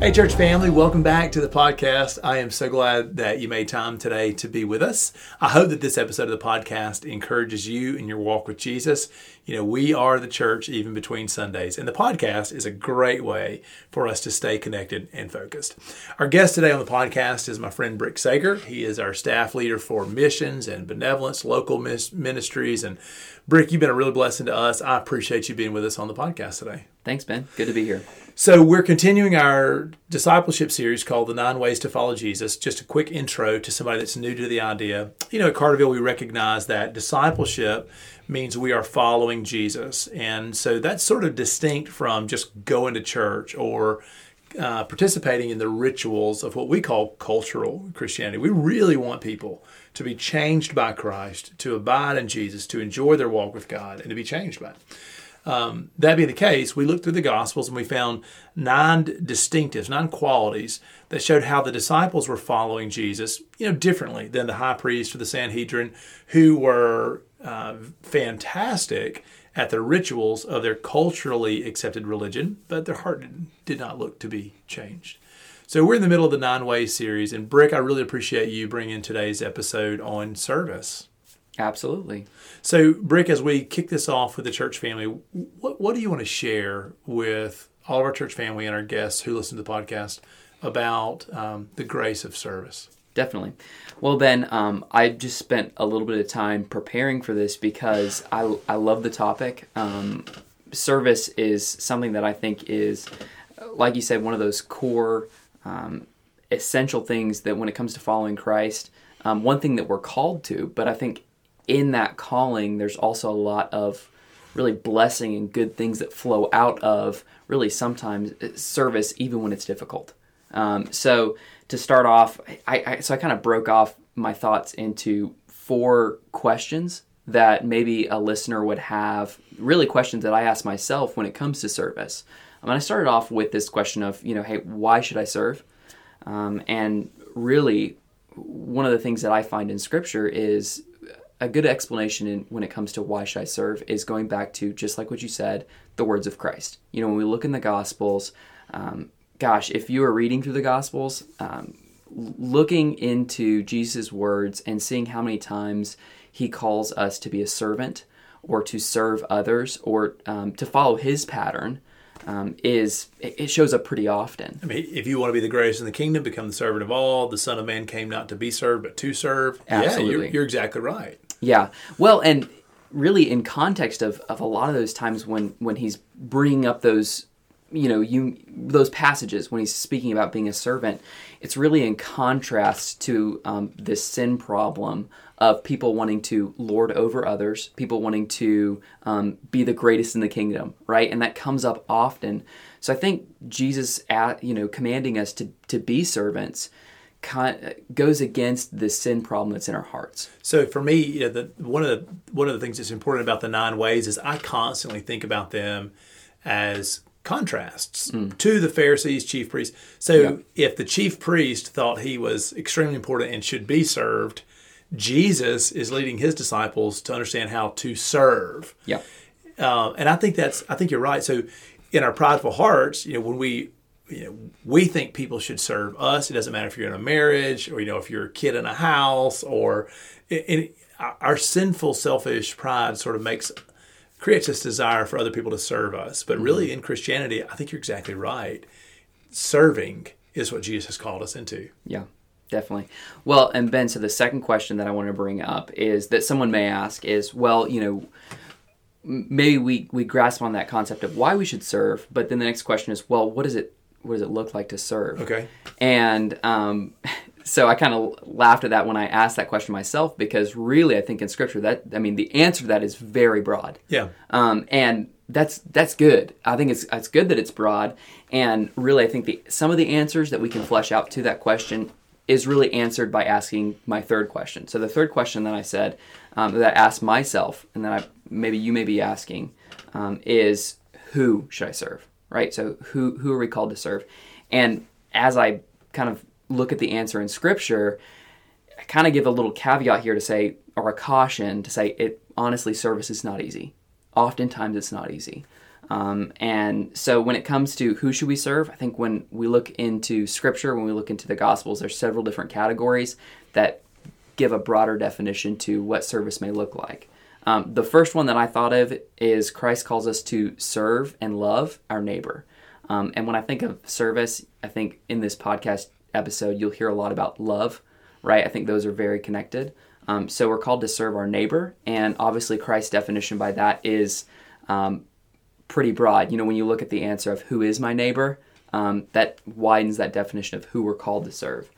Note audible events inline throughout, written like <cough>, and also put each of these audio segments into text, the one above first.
Hey, church family, welcome back to the podcast. I am so glad that you made time today to be with us. I hope that this episode of the podcast encourages you in your walk with Jesus. You know, we are the church even between Sundays, and the podcast is a great way for us to stay connected and focused. Our guest today on the podcast is my friend Brick Sager. He is our staff leader for missions and benevolence, local ministries. And Brick, you've been a really blessing to us. I appreciate you being with us on the podcast today. Thanks, Ben. Good to be here. So, we're continuing our discipleship series called The Nine Ways to Follow Jesus. Just a quick intro to somebody that's new to the idea. You know, at Carterville, we recognize that discipleship means we are following Jesus. And so that's sort of distinct from just going to church or uh, participating in the rituals of what we call cultural Christianity. We really want people to be changed by Christ, to abide in Jesus, to enjoy their walk with God, and to be changed by it. Um, that being the case, we looked through the Gospels and we found nine distinctives, nine qualities that showed how the disciples were following Jesus, you know, differently than the high priest or the Sanhedrin, who were uh, fantastic at the rituals of their culturally accepted religion, but their heart did not look to be changed. So we're in the middle of the nine ways series, and Brick, I really appreciate you bringing today's episode on service. Absolutely. So, Brick, as we kick this off with the church family, what, what do you want to share with all of our church family and our guests who listen to the podcast about um, the grace of service? Definitely. Well, Ben, um, I just spent a little bit of time preparing for this because I, I love the topic. Um, service is something that I think is, like you said, one of those core um, essential things that when it comes to following Christ, um, one thing that we're called to, but I think in that calling, there's also a lot of really blessing and good things that flow out of really sometimes service, even when it's difficult. Um, so to start off, I, I so I kind of broke off my thoughts into four questions that maybe a listener would have. Really, questions that I ask myself when it comes to service. Um, and I started off with this question of, you know, hey, why should I serve? Um, and really, one of the things that I find in Scripture is a good explanation in, when it comes to why should I serve is going back to just like what you said, the words of Christ. You know, when we look in the Gospels, um, gosh, if you are reading through the Gospels, um, looking into Jesus' words and seeing how many times he calls us to be a servant or to serve others or um, to follow his pattern. Um, is it shows up pretty often. I mean, if you want to be the greatest in the kingdom, become the servant of all. The Son of Man came not to be served, but to serve. Absolutely, yeah, you're, you're exactly right. Yeah. Well, and really in context of, of a lot of those times when when he's bringing up those you know you those passages when he's speaking about being a servant it's really in contrast to um, this sin problem of people wanting to lord over others people wanting to um, be the greatest in the kingdom right and that comes up often so i think jesus at, you know commanding us to, to be servants goes against the sin problem that's in our hearts. So for me, you know, the, one of the one of the things that's important about the nine ways is I constantly think about them as contrasts mm. to the Pharisees, chief priests. So yeah. if the chief priest thought he was extremely important and should be served, Jesus is leading his disciples to understand how to serve. Yeah. Uh, and I think that's I think you're right. So in our prideful hearts, you know, when we you know, we think people should serve us. It doesn't matter if you're in a marriage or, you know, if you're a kid in a house or in, our sinful, selfish pride sort of makes, creates this desire for other people to serve us. But really mm-hmm. in Christianity, I think you're exactly right. Serving is what Jesus has called us into. Yeah. Definitely. Well, and Ben, so the second question that I want to bring up is that someone may ask is, well, you know, maybe we, we grasp on that concept of why we should serve, but then the next question is, well, what does it what does it look like to serve? Okay. And um, <laughs> so I kind of laughed at that when I asked that question myself because really I think in scripture that I mean the answer to that is very broad. Yeah. Um, and that's that's good. I think it's it's good that it's broad, and really I think the some of the answers that we can flesh out to that question is really answered by asking my third question. So the third question that I said um, that I asked myself, and that I maybe you may be asking, um, is who should I serve? right? So who who are we called to serve? And as I kind of look at the answer in Scripture, I kind of give a little caveat here to say, or a caution to say, it honestly, service is not easy. Oftentimes, it's not easy. Um, and so, when it comes to who should we serve, I think when we look into Scripture, when we look into the Gospels, there's several different categories that give a broader definition to what service may look like. Um, the first one that I thought of is Christ calls us to serve and love our neighbor. Um, and when I think of service, I think in this podcast episode, you'll hear a lot about love, right? I think those are very connected. Um, so we're called to serve our neighbor. And obviously, Christ's definition by that is um, pretty broad. You know, when you look at the answer of who is my neighbor, um, that widens that definition of who we're called to serve.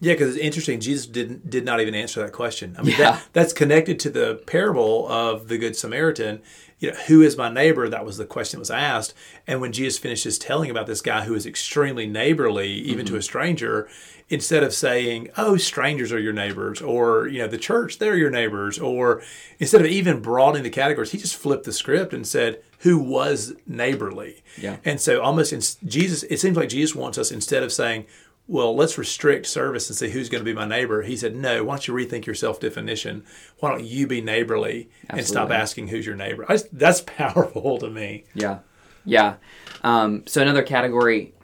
Yeah, because it's interesting. Jesus didn't did not even answer that question. I mean, Yeah. that, that's connected to the parable of the Good Samaritan. You know, who is my neighbor? That was the question that was asked. And when Jesus finishes telling about this guy who is extremely neighborly, even to mm-hmm. a stranger, instead of saying, "Oh, strangers are your neighbors," or you know, the church they're your neighbors, or instead of even broadening the categories, he just flipped the script and said, "Who was neighborly?" Yeah. And so, almost in Jesus, it seems like Jesus wants us instead of saying, well, let's restrict service and see who's going to be my neighbor. He said, no, why don't you rethink your self definition? Why don't you be neighborly and stop asking who's your neighbor? I just, that's <laughs> powerful to me. Yeah, yeah. Um, so another category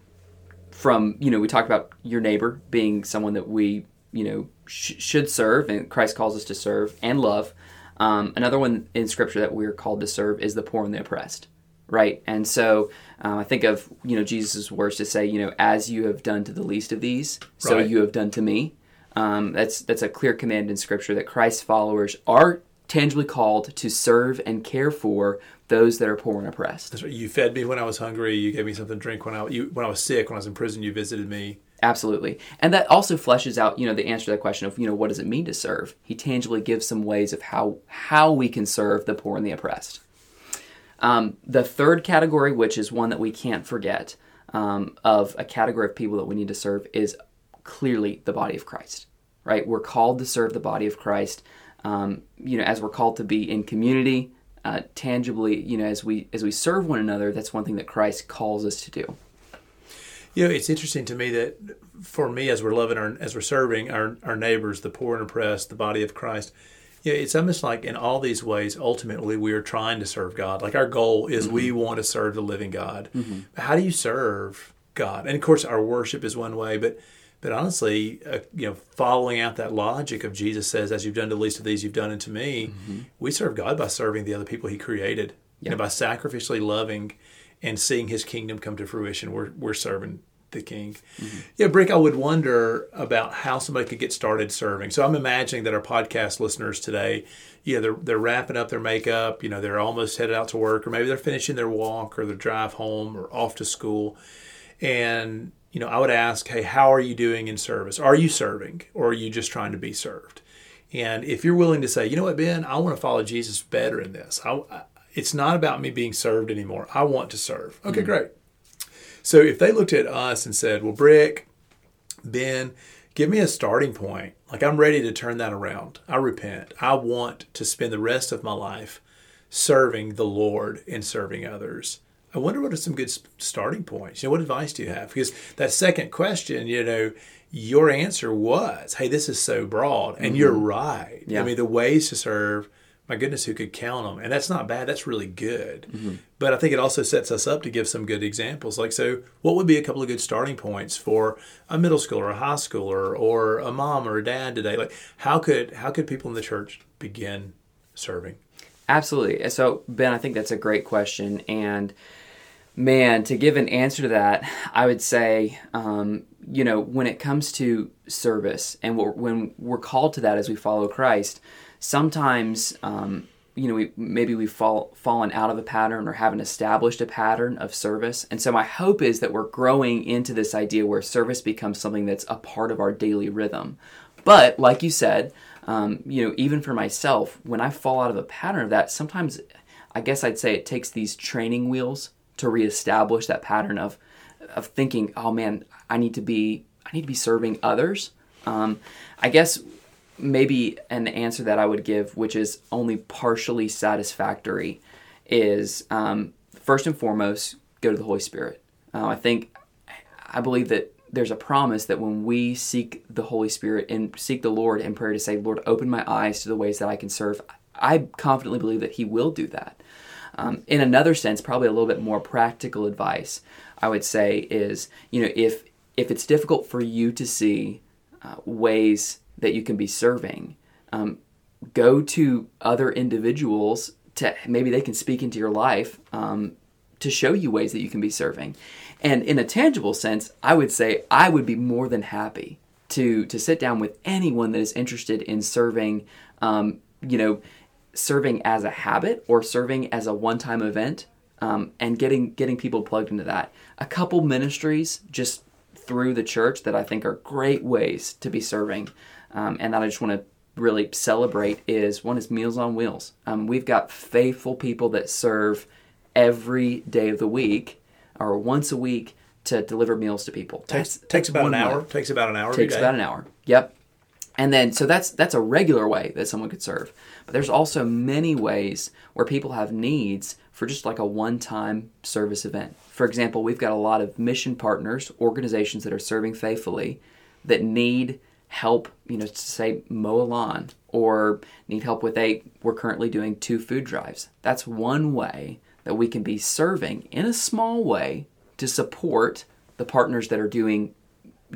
from you know we talked about your neighbor being someone that we you know sh- should serve, and Christ calls us to serve and love. Um, another one in Scripture that we're called to serve is the poor and the oppressed, right? And so um, I think of you know Jesus' words to say, you know, as you have done to the least of these, so Right. you have done to me. Um, that's that's a clear command in Scripture that Christ's followers are tangibly called to serve and care for those that are poor and oppressed. That's right. You fed me when I was hungry. You gave me something to drink when I, you, when I was sick. When I was in prison, you visited me. Absolutely. And that also fleshes out, you know, the answer to that question of, you know, what does it mean to serve? He tangibly gives some ways of how how we can serve the poor and the oppressed. Um, the third category, which is one that we can't forget, um, of a category of people that we need to serve, is clearly the body of Christ. Right? We're called to serve the body of Christ. Um, you know, as we're called to be in community, uh, tangibly, you know, as we as we serve one another, that's one thing that Christ calls us to do. You know, it's interesting to me that for me, as we're loving our, as we're serving our, our neighbors, the poor and oppressed, the body of Christ, yeah, it's almost like in all these ways, ultimately, we are trying to serve God. Like our goal is we mm-hmm. want to serve the living God. Mm-hmm. But how do you serve God? And of course, our worship is one way, but but honestly, uh, you know, following out that logic of Jesus says, "As you've done to the least of these, you've done it to me." Mm-hmm. We serve God by serving the other people He created, you know, by sacrificially loving and seeing His kingdom come to fruition. We're we're serving the King. Mm-hmm. Yeah, Brick, I would wonder about how somebody could get started serving. So I'm imagining that our podcast listeners today, you know, they're, they're wrapping up their makeup, you know, they're almost headed out to work, or maybe they're finishing their walk or their drive home or off to school. And, you know, I would ask, hey, how are you doing in service? Are you serving or are you just trying to be served? And if you're willing to say, you know what, Ben, I want to follow Jesus better in this. I, I- it's not about me being served anymore. I want to serve. Okay, mm-hmm. great. So if they looked at us and said, well, Brick, Ben, give me a starting point. Like I'm ready to turn that around. I repent. I want to spend the rest of my life serving the Lord and serving others. I wonder what are some good starting points. You know, what advice do you have? Because that second question, you know, your answer was, "Hey, this is so broad," and you're mm-hmm. right. Yeah. I mean, the ways to serve. My goodness, who could count them? And that's not bad. That's really good. But I think it also sets us up to give some good examples. Like, so what would be a couple of good starting points for a middle schooler, a high schooler, or a mom or a dad today? Like, how could how could people in the church begin serving? Absolutely. So, Ben, I think that's a great question. And man, to give an answer to that, I would say, um, you know, when it comes to service and when we're called to that as we follow Christ, sometimes, um, you know, we, maybe we've fall, fallen out of a pattern or haven't established a pattern of service. And so, my hope is that we're growing into this idea where service becomes something that's a part of our daily rhythm. But, like you said, um, you know, even for myself, when I fall out of a pattern of that, sometimes I guess I'd say it takes these training wheels to reestablish that pattern of of thinking, oh man, I need to be I need to be serving others. Um, I guess maybe an answer that I would give, which is only partially satisfactory, is um, first and foremost go to the Holy Spirit. Uh, I think, I believe that there's a promise that when we seek the Holy Spirit and seek the Lord in prayer to say, Lord, open my eyes to the ways that I can serve, I confidently believe that He will do that. Um, in another sense, probably a little bit more practical advice, I would say is, you know, if if it's difficult for you to see uh, ways that you can be serving, um, go to other individuals to maybe they can speak into your life um, to show you ways that you can be serving. And in a tangible sense, I would say I would be more than happy to to sit down with anyone that is interested in serving. Um, you know, serving as a habit or serving as a one-time event, um, and getting getting people plugged into that. A couple ministries just through the church that I think are great ways to be serving, um, and that I just want to really celebrate is one is Meals on Wheels. Um, we've got faithful people that serve every day of the week or once a week to deliver meals to people. Takes takes about an hour. Way. Takes about an hour. Takes about an hour. Yep. And then so that's that's a regular way that someone could serve. But there's also many ways where people have needs for just like a one-time service event. For example, we've got a lot of mission partners, organizations that are serving faithfully that need help, you know, to say mow a lawn or need help with a we're currently doing two food drives. That's one way that we can be serving in a small way to support the partners that are doing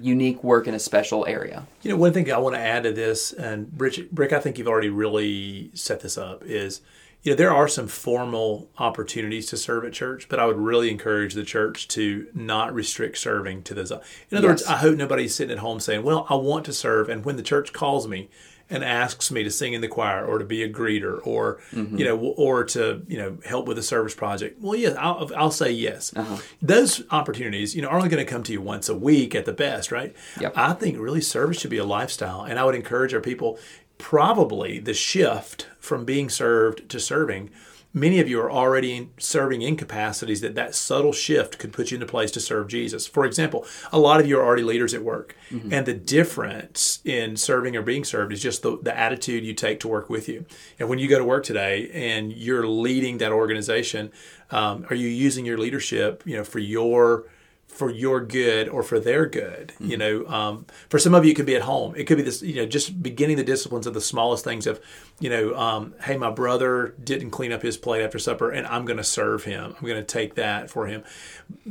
unique work in a special area. You know, one thing I want to add to this, and Rich, Brick, I think you've already really set this up, is you know there are some formal opportunities to serve at church, but I would really encourage the church to not restrict serving to those. In other yes. words, I hope nobody's sitting at home saying, "Well, I want to serve," and when the church calls me, and asks me to sing in the choir or to be a greeter or mm-hmm. you know or to you know help with a service project well yes i'll, I'll say yes uh-huh. those opportunities you know are only going to come to you once a week at the best right yep. i think really service should be a lifestyle and i would encourage our people probably the shift from being served to serving many of you are already serving in capacities that that subtle shift could put you into place to serve Jesus. For example, a lot of you are already leaders at work, mm-hmm. and the difference in serving or being served is just the, the attitude you take to work with you. And when you go to work today and you're leading that organization, um, are you using your leadership, you know, for your for your good or for their good. Mm-hmm. You know, um, for some of you, it could be at home. It could be this, you know, just beginning the disciplines of the smallest things of, you know, um, hey, my brother didn't clean up his plate after supper and I'm going to serve him. I'm going to take that for him.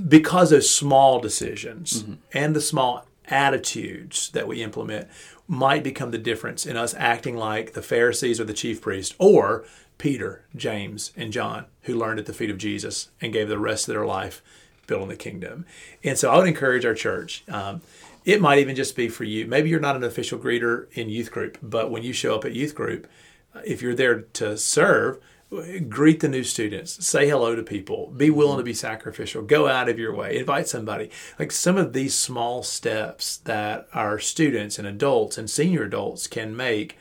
Because of small decisions mm-hmm. and the small attitudes that we implement might become the difference in us acting like the Pharisees or the chief priest or Peter, James, and John, who learned at the feet of Jesus and gave the rest of their life building the kingdom. And so I would encourage our church. Um, it might even just be for you. Maybe you're not an official greeter in youth group, but when you show up at youth group, uh, if you're there to serve, greet the new students, say hello to people, be willing to be sacrificial, go out of your way, invite somebody. Like some of these small steps that our students and adults and senior adults can make,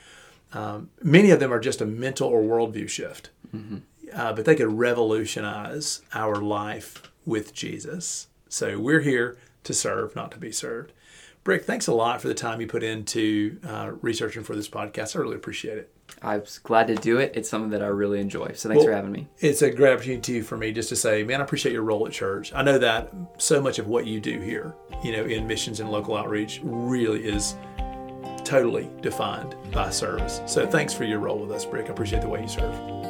um, many of them are just a mental or worldview shift. Mm-hmm. Uh, but they could revolutionize our life with Jesus. So we're here to serve, not to be served. Brick, thanks a lot for the time you put into uh, researching for this podcast. I really appreciate it. I was glad to do it. It's something that I really enjoy. So thanks well, for having me. It's a great opportunity for me just to say, man, I appreciate your role at church. I know that so much of what you do here, you know, in missions and local outreach really is totally defined by service. So thanks for your role with us, Brick. I appreciate the way you serve.